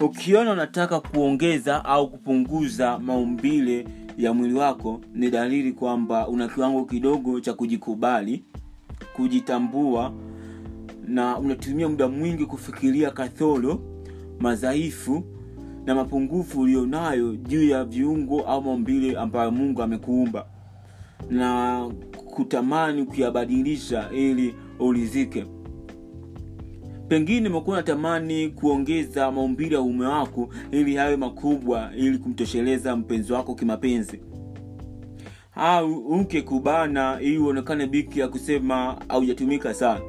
ukiona unataka kuongeza au kupunguza maumbile ya mwili wako ni dalili kwamba una kiwango kidogo cha kujikubali kujitambua na unatumia muda mwingi kufikiria kathoro madhaifu na mapungufu ulionayo juu ya viungo au maumbile ambayo mungu amekuumba. Na kutamani kuyabadilisha ili ulizike pengine umekuwa unatamani kuongeza maumbile ya uume wako ili yawe makubwa ili kumtosheleza mpenzi wako kimapenzi. Au uke kubana ili uonekane biki ya kusema haujatumika sana.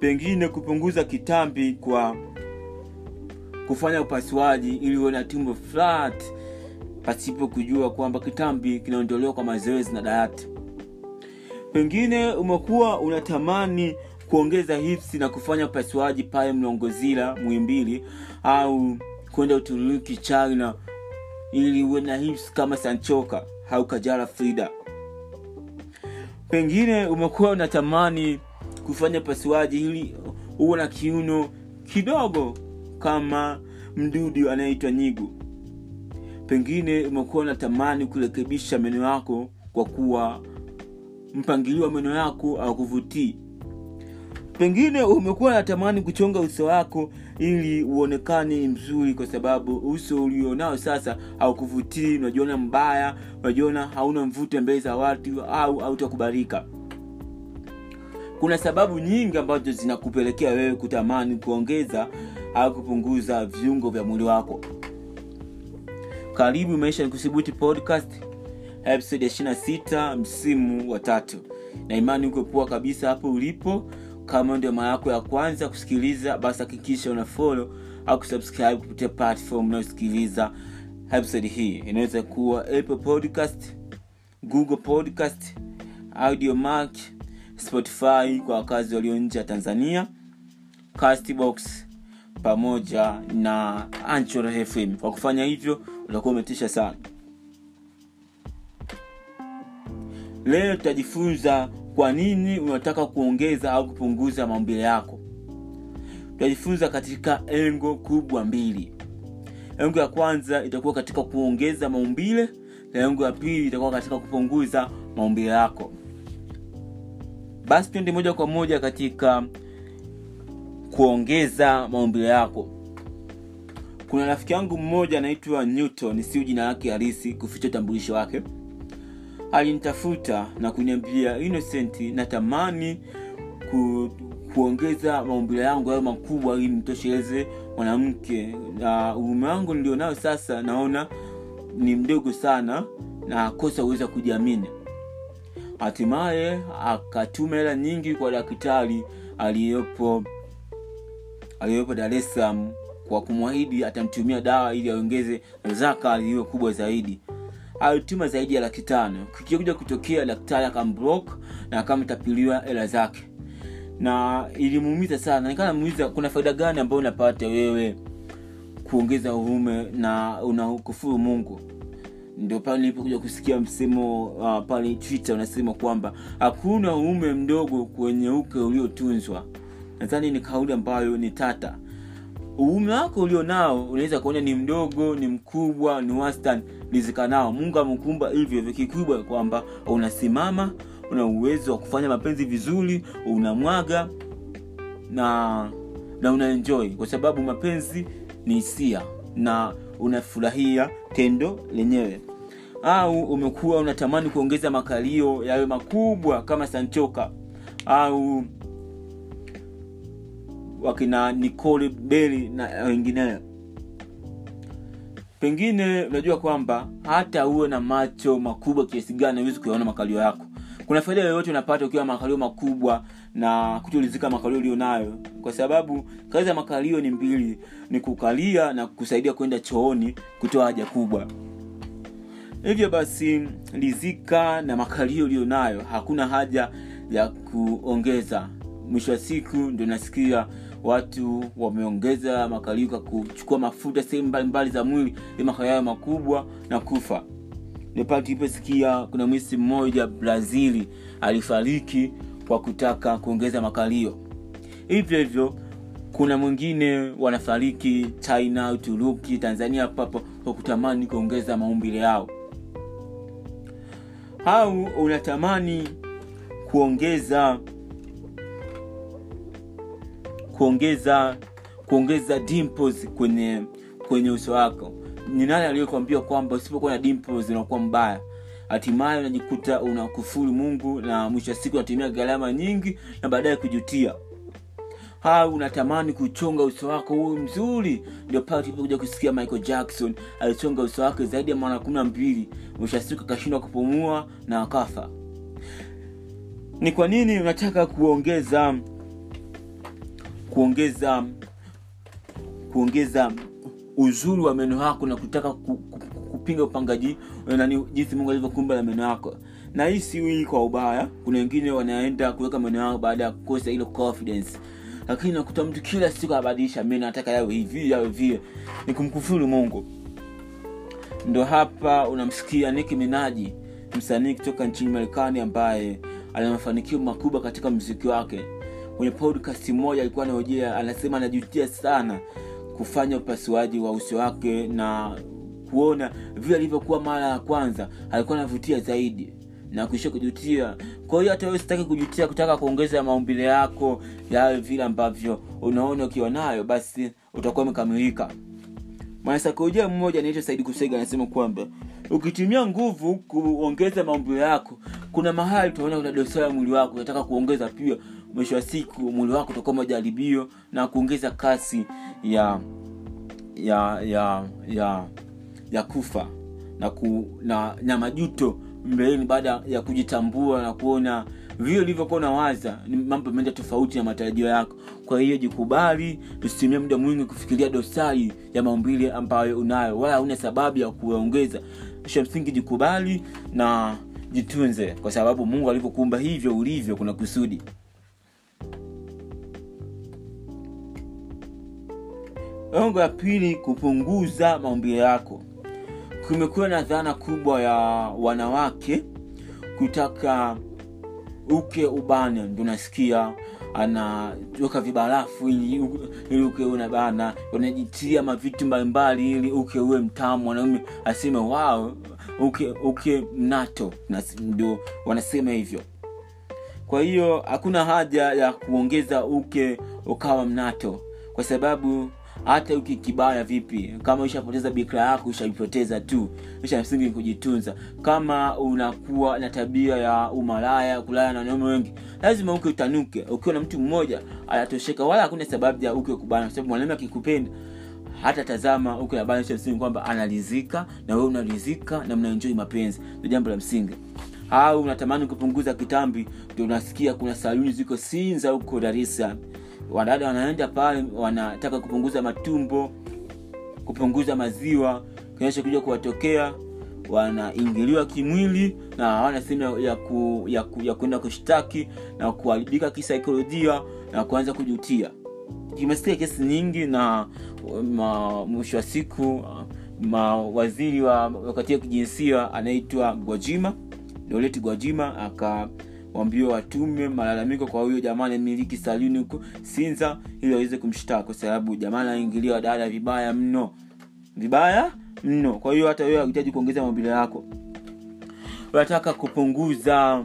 Pengine kupunguza kitambi kwa kufanya upasuaji ili uwe na tumbo flat pasipo kujua kwamba kitambi kinaondolewa kwa mazoezi na dayati. Pengine umekuwa unatamani kuongeza hipsi na kufanya upasuaji pale mlongozila mwimbili au kwenda uturuki china ili uwe na hips kama sanchoka au kajara frida. Pengine umekuwa unatamani kufanya upasuaji ili uwe na kiuno kidogo kama mdudu anayeitwa nyigu. Pengine umekuwa unatamani kurekebisha meno yako kwa kuwa mpangilio wa meno yako akuvutii pengine umekuwa natamani kuchonga uso wako ili uonekane mzuri kwa sababu uso ulionao sasa haukuvutii unajiona mbaya unajiona hauna mvuto mbele za watu au hautakubalika. Kuna sababu nyingi ambazo zinakupelekea wewe kutamani kuongeza au kupunguza viungo vya mwili wako. Karibu maisha nikusibuti podcast episode ya 26 msimu wa tatu. Na imani uko poa kabisa hapo ulipo kama ndio mara yako ya kwanza kusikiliza basi hakikisha una folo au kusubscribe kupitia platform unayosikiliza episode hii. Inaweza kuwa apple podcast google podcast audiomark spotify kwa wakazi walio nje ya tanzania castbox pamoja na anchor fm kwa kufanya hivyo utakuwa umetisha sana. Leo tutajifunza kwa nini unataka kuongeza au kupunguza maumbile yako? Tutajifunza katika engo kubwa mbili. Engo ya kwanza itakuwa katika kuongeza maumbile na engo ya pili itakuwa katika kupunguza maumbile yako. Basi twende moja kwa moja katika kuongeza maumbile yako. Kuna rafiki yangu mmoja anaitwa newton siu jina lake halisi kuficha utambulisho wake alinitafuta na kuniambia innocent. Natamani ku, kuongeza maumbile yangu hayo makubwa ili mtosheleze mwanamke. Na uume wangu nilionayo sasa naona ni mdogo sana na kosa uweza kujiamini. Hatimaye akatuma hela nyingi kwa daktari aliyepo aliyepo dar kwa kumwahidi atamtumia dawa ili aongeze zaka iliyo kubwa zaidi alituma zaidi ya laki tano kikikuja kutokea daktari akamblok na akamtapiliwa hela zake. Na ilimuumiza sana. Nikanamuuliza kuna faida gani ambayo unapata wewe kuongeza uume na unakufuru mungu? Ndio pale nilipokuja kusikia msemo uh, pale twitter unasema kwamba hakuna uume mdogo kwenye uke uliotunzwa. Nadhani ni kauli ambayo ni tata uume wako ulionao unaweza kuona ni mdogo ni mkubwa ni wastan lizikanao mungu amekumba hivyo vikikubwa kwamba unasimama una uwezo wa kufanya mapenzi vizuri unamwaga na na unaenjoy kwa sababu mapenzi ni hisia na unafurahia tendo lenyewe. Au umekuwa unatamani kuongeza makalio yawe makubwa kama sanchoka. Au wakina nicole beli na wengineo. Pengine unajua kwamba hata uwe na macho makubwa kiasi gani huwezi kuyaona makalio yako. Kuna faida yoyote unapata ukiwa makalio makubwa na kutulizika makalio ulionayo? Kwa sababu kazi ya makalio ni mbili ni kukalia na kusaidia kwenda chooni kutoa haja kubwa. Hivyo basi lizika na makalio ulionayo hakuna haja ya kuongeza. Mwisho wa siku ndo nasikia watu wameongeza makalio kwa kuchukua mafuta sehemu mbalimbali za mwili yayo makubwa na kufa. Nepale tuliposikia kuna mwisi mmoja brazili alifariki kwa kutaka kuongeza makalio. Hivyo hivyo kuna mwingine wanafariki china uturuki tanzania papo kwa kutamani kuongeza maumbile yao. Au unatamani kuongeza kuongeza kuongeza dimples kwenye kwenye uso wako. Ni nani aliyekwambia kwamba usipokuwa na dimples unakuwa mbaya? Hatimaye unajikuta unakufuru mungu na mwisho wa siku unatumia gharama nyingi na baadaye kujutia. Au unatamani kuchonga uso wako huu mzuri? Ndio pale tulipokuja kusikia michael jackson alichonga uso wake zaidi ya mara kumi na mbili. Mwisho akashindwa kupumua na akafa. Ni kwa nini unataka kuongeza kuongeza kuongeza uzuri wa meno yako na kutaka ku, ku, kupinga upangaji nani jinsi mungu alivyokumba na meno yako. Na hii si hii kwa ubaya kuna wengine wanaenda kuweka meno yao baada ya kukosa ile confidence. Lakini nakuta mtu kila siku anabadilisha meno anataka yawe hivi yawe vile ni kumkufuru mungu. Ndo hapa unamsikia niki Minaji msanii kutoka nchini Marekani ambaye ana mafanikio makubwa katika mziki wake. Kwenye podcast moja alikuwa anaojea, anasema anajutia sana kufanya upasuaji wa uso wake na kuona vile alivyokuwa mara ya kwanza, alikuwa anavutia zaidi na kuisha kujutia. Kwa hiyo hata sitaki kujutia, kutaka kuongeza maumbile yako yawe vile ambavyo unaona ukiwa nayo, basi utakuwa umekamilika mwanasaikolojia mmoja anaitwa saidi kusega anasema kwamba ukitumia nguvu kuongeza maumbile yako kuna mahali utaona kuna dosari ya mwili wako unataka kuongeza pia mwisho wa siku mwili wako utakuwa majaribio na kuongeza kasi ya ya ya ya ya kufa na ku, na, na majuto mbeleni baada ya kujitambua na kuona vile ulivyokuwa unawaza mambo ameenda tofauti na matarajio yako. Kwa hiyo jikubali usitumie muda mwingi kufikiria dosari ya maumbile ambayo unayo wala hauna sababu ya kuongeza cha msingi jikubali na jitunze kwa sababu mungu alivyokuumba hivyo ulivyo kuna kusudi ongo ya pili kupunguza maumbile yako. Kumekuwa na dhana kubwa ya wanawake kutaka uke ubane. Ndo nasikia anaweka vibarafu ili, ili uke una bana. Unajitia mavitu mbalimbali ili uke uwe mtamu. Mwanaume aseme wao uke uke mnato. Ndo wanasema hivyo. Kwa hiyo hakuna haja ya kuongeza uke ukawa mnato. Kwa sababu hata uki kibaya vipi kama ushapoteza bikra yako ushaipoteza tu isha msingi kujitunza. Kama unakuwa na tabia ya umalaya kulala na wanaume wengi lazima uke utanuke. Ukiwa na mtu mmoja anatosheka wala hakuna sababu ya uke kubana kwa sababu mwanaume akikupenda hata tazama uke na bana msingi kwamba analizika na wewe unarizika na mnaenjoi mapenzi. Ndio jambo la msingi. Au unatamani kupunguza kitambi ndio unasikia kuna saluni ziko sinza huko dar es salaam wadada wanaenda pale wanataka kupunguza matumbo kupunguza maziwa kinachokuja kuwatokea wanaingiliwa kimwili na hawana sehemu ya, ku, ya, ku, ya kushtaki na kuharibika kisaikolojia na kuanza kujutia. Kimesikia kesi nyingi na mwisho wa siku mawaziri wa wakati ya kijinsia anaitwa gwajima doleti gwajima aka waambiwa watume malalamiko kwa huyo jamaa miliki saluni huko. Sinza ili waweze kumshtaka kwa sababu jamaa anaingilia dada vibaya mno. Vibaya mno. Kwa hiyo hata wewe hahitaji kuongeza maumbile yako. Unataka kupunguza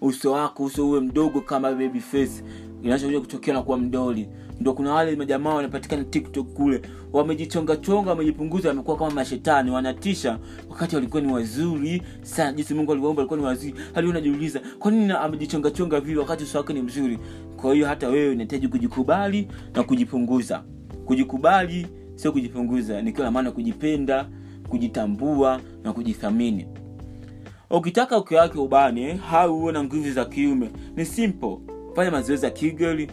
uso wako uso uwe mdogo kama baby face inachokuja kutokea na kuwa mdoli. Ndo kuna wale majamaa wanapatikana tiktok kule. Wamejichongachonga wamejipunguza wamekuwa kama mashetani wanatisha. Wakati walikuwa ni wazuri sana jinsi mungu alivyoumba alikuwa ni wazuri. Hadi unajiuliza kwa nini amejichongachonga vile wakati uso wake ni mzuri? Kwa hiyo hata wewe unahitaji kujikubali na kujipunguza. Kujikubali sio kujipunguza. Ni kila maana kujipenda kujitambua na kujithamini. Ukitaka uke wake ubane hau uwe na nguvu za kiume. Ni simple fanya mazoezi ya kigeli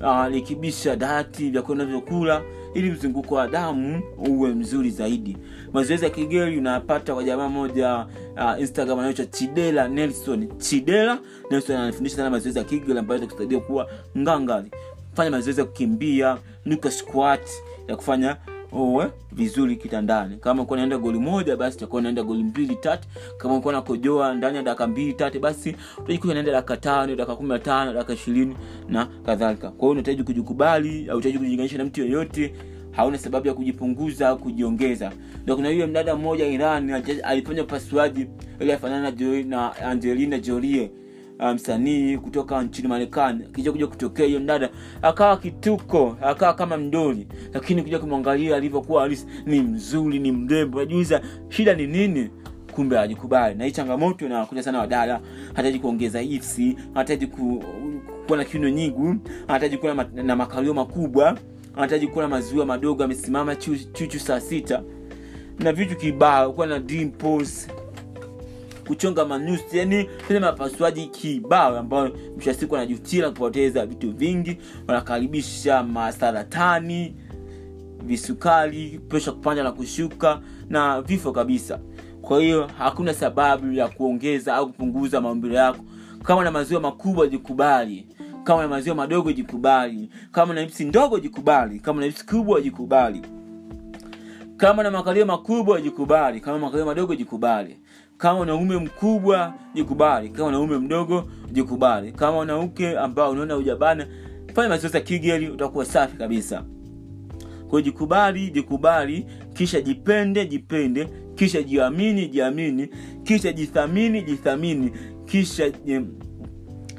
uh, likibisha dati vyakula navyokula ili mzunguko wa damu uwe mzuri zaidi. Mazoezi ya kigeli unapata kwa jamaa moja uh, instagram anaitwa chidela nelson chidela. Nelson anafundisha sana mazoezi ya kigeli ambayo itakusaidia kuwa ngangari. Fanya mazoezi ya kukimbia nuka squat ya kufanya uwe vizuri kitandani. Kama uko naenda goli moja basi utakuwa naenda goli mbili tatu. Kama uko nakojoa ndani ya dakika mbili tatu basi utajikuta naenda dakika tano dakika kumi na tano dakika ishirini na kadhalika. Kwa hiyo unahitaji kujikubali au unahitaji kujilinganisha na mtu yoyote hauna sababu ya kujipunguza au kujiongeza. Ndo kuna yule mdada mmoja iran alifanya upasuaji ili afanana na angelina jolie msanii um, kutoka nchini marekani akija kuja kutokea hiyo mdada akawa kituko akawa kama mdoli lakini kuja kumwangalia alivyokuwa halisi ni mzuri ni mrembo. Najuiza shida ni nini? Kumbe ajikubali na hii changamoto inakuja sana wadada. Hataji kuongeza ifsi hataji ku, kuwa na kiuno nyingi anahitaji kuwa na, na makalio makubwa anahitaji kuwa na maziwa madogo amesimama chuchu, chuchu saa sita. Na vitu kibao kuwa na dimples kuchonga manusi yani tena mapasuaji kibao ambayo mwisho siku anajutia kupoteza vitu vingi. Wanakaribisha masaratani visukari presha kupanda na kushuka na vifo kabisa. Kwa hiyo hakuna sababu ya kuongeza au kupunguza maumbile yako. Kama na maziwa makubwa jikubali. Kama na maziwa madogo jikubali. Kama na ipsi ndogo jikubali. Kama na ipsi kubwa jikubali kama na makalio makubwa jikubali. Kama makalio madogo jikubali. Kama una ume mkubwa jikubali. Kama una ume mdogo jikubali. Kama una uke ambao unaona ujabana fanya mazoezi ya kigeli utakuwa safi kabisa. Kwa jikubali jikubali kisha jipende jipende kisha jiamini jiamini kisha jithamini jithamini kisha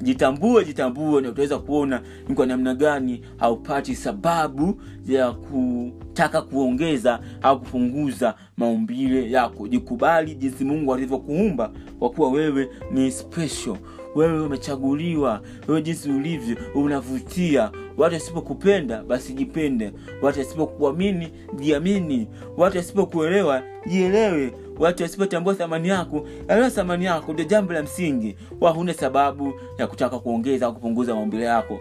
jitambue jitambue na utaweza kuona ni kwa namna gani haupati sababu ya kutaka kuongeza au kupunguza maumbile yako. Jikubali jinsi mungu alivyokuumba kwa kuwa wewe ni special. Wewe umechaguliwa wewe jinsi ulivyo unavutia. Watu wasipokupenda basi jipende. Watu wasipokuamini jiamini. Watu wasipokuelewa jielewe watu wasipotambua thamani yako elewa thamani yako ndio jambo la msingi. Wa huna sababu ya kutaka kuongeza au kupunguza maumbile yako.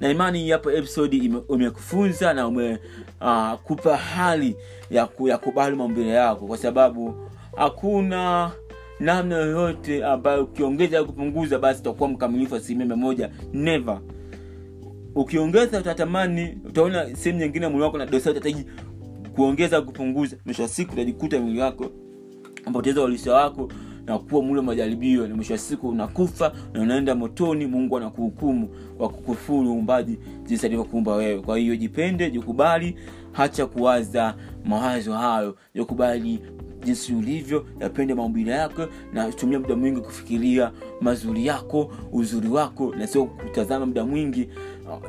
Na imani hapo episodi umekufunza na umekupa uh, hali ya, ku, ya kubali maumbile yako. Kwa sababu hakuna namna yoyote ambayo ukiongeza au kupunguza basi utakuwa mkamilifu asilimia mia moja. Neva ukiongeza utatamani utaona sehemu nyingine mwili wako na dosa utahitaji kuongeza kupunguza mwisho wa siku utajikuta mwili wako unapoteza uhalisia wako na kuwa mule majaribio na mwisho wa siku unakufa na unaenda motoni mungu anakuhukumu kwa kukufuru uumbaji jinsi alivyokuumba wewe. Kwa hiyo jipende jikubali hacha kuwaza mawazo hayo. Jikubali jinsi ulivyo yapende maumbile yako na tumia muda mwingi kufikiria mazuri yako uzuri wako na sio kutazama muda mwingi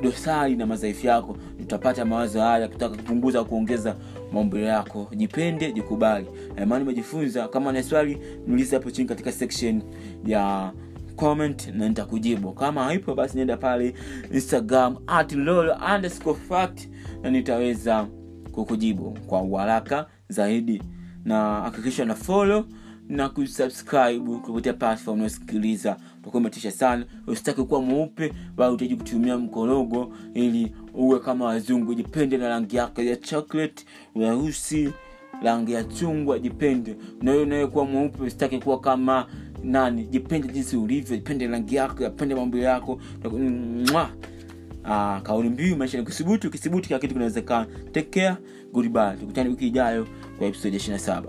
dosari na madhaifu yako utapata mawazo haya kutaka kupunguza kuongeza maumbile yako. Jipende jikubali. Imani umejifunza kama na swali niulize hapo chini katika section ya comment na nitakujibu. Kama haipo basi nienda pale instagram at fact na nitaweza kukujibu kwa uharaka zaidi. Na hakikisha na follow na kusubscribe kupitia platform unayosikiliza utakuwa sana. Usitaki kuwa mweupe bali utaji kutumia mkorogo ili uwe kama wazungu. Jipende na rangi yako ya chocolate weusi rangi ya chungwa jipende. Na unayekuwa mweupe usitaki kuwa kama nani. Jipende jinsi ulivyo jipende rangi yako yapende mambo yako! Ah, kauli mbiu maisha ni kusubutu ukisubutu kila kitu kinawezekana. Tekea goodbye. Tukutane wiki ijayo kwa episode ya 27